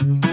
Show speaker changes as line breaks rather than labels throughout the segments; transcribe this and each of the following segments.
Flying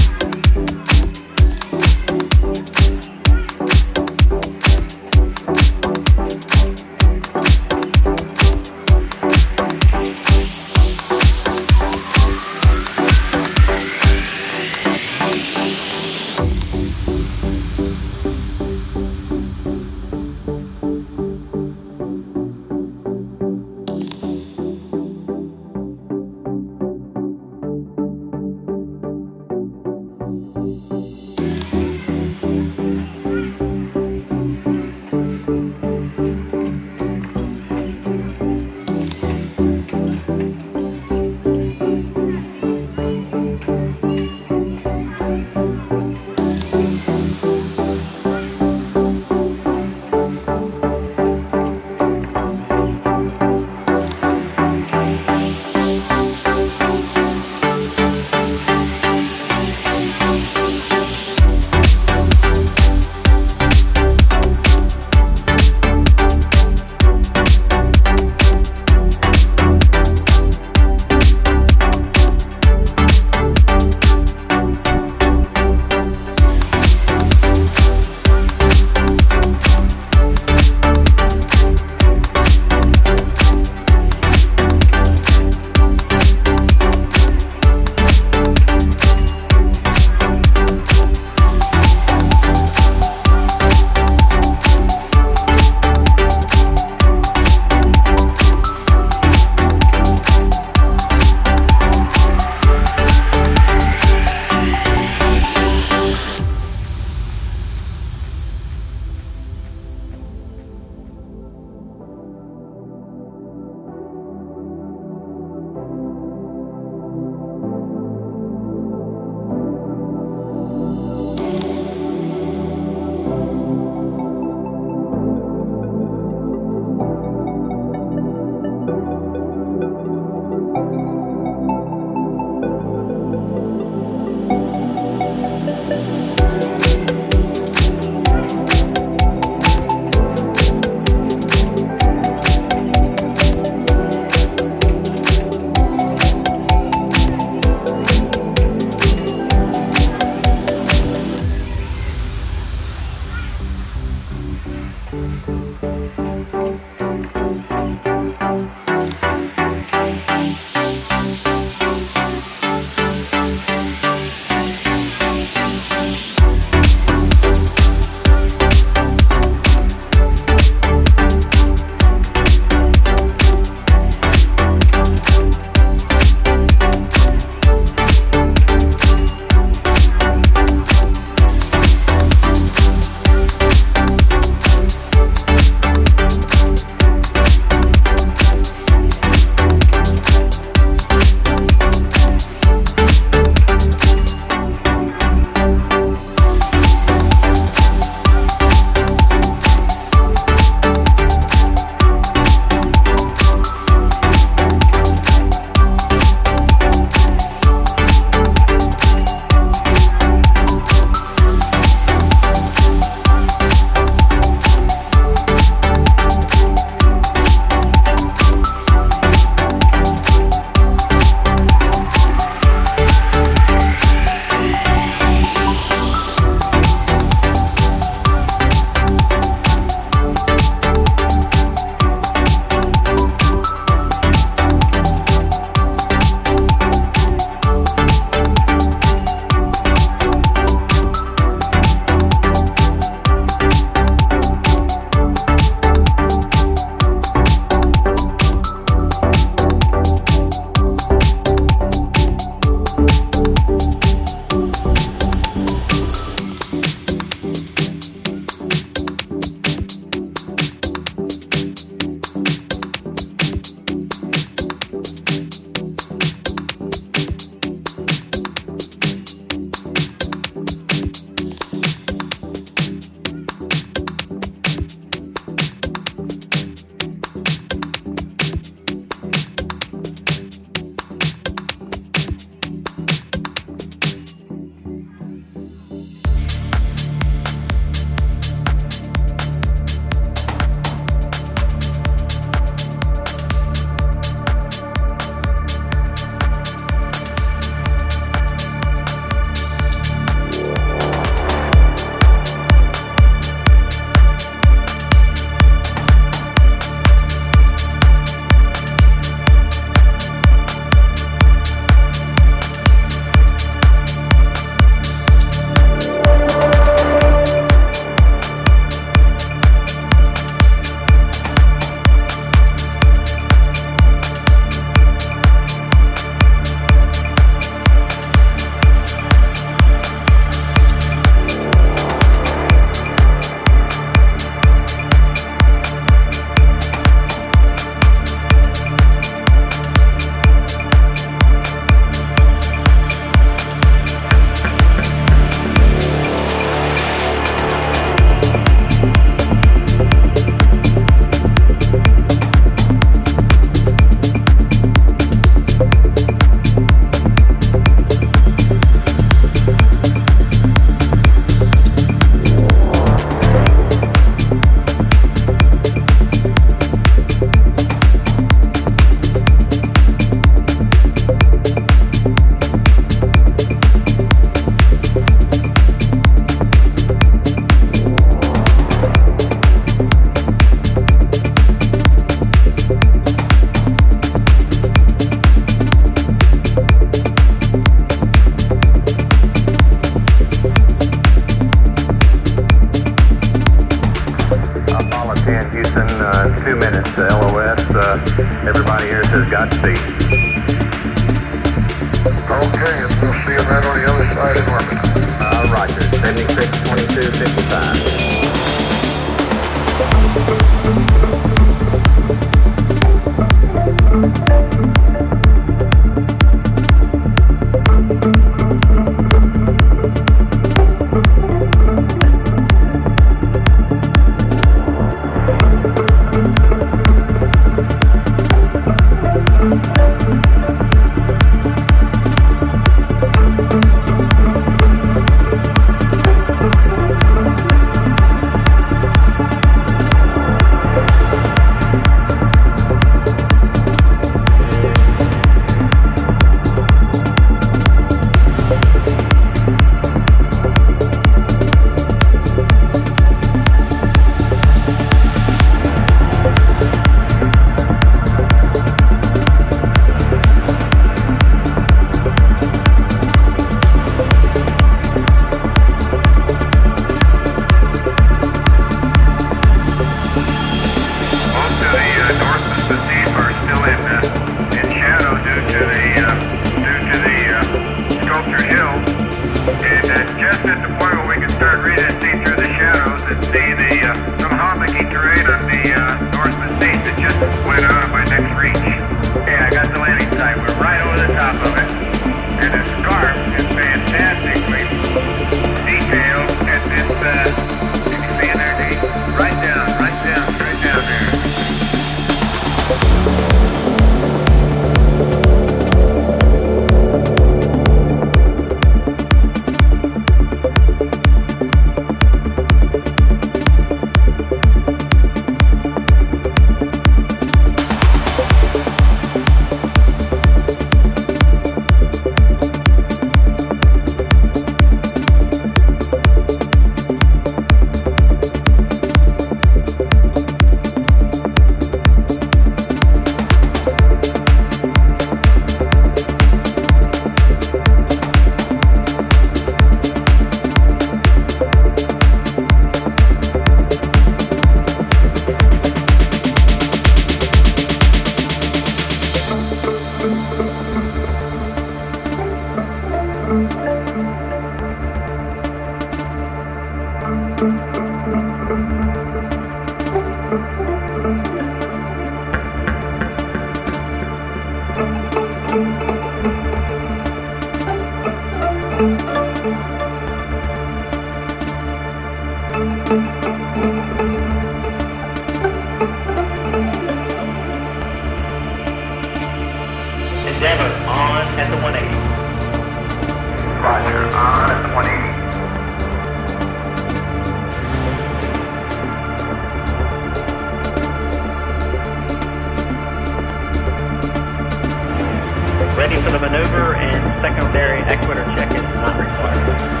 ready for the maneuver and secondary equator check is not required.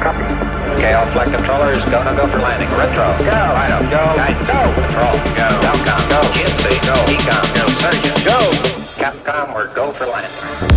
Copy. Okay, all flight controllers, go, no, go for landing. Retro. Go. Fido. Go. Guidance. Go. Control. Go. Outcom. Go. GNC. Go. EECOM. Go. Surgeon. Go. Capcom, we're go for landing.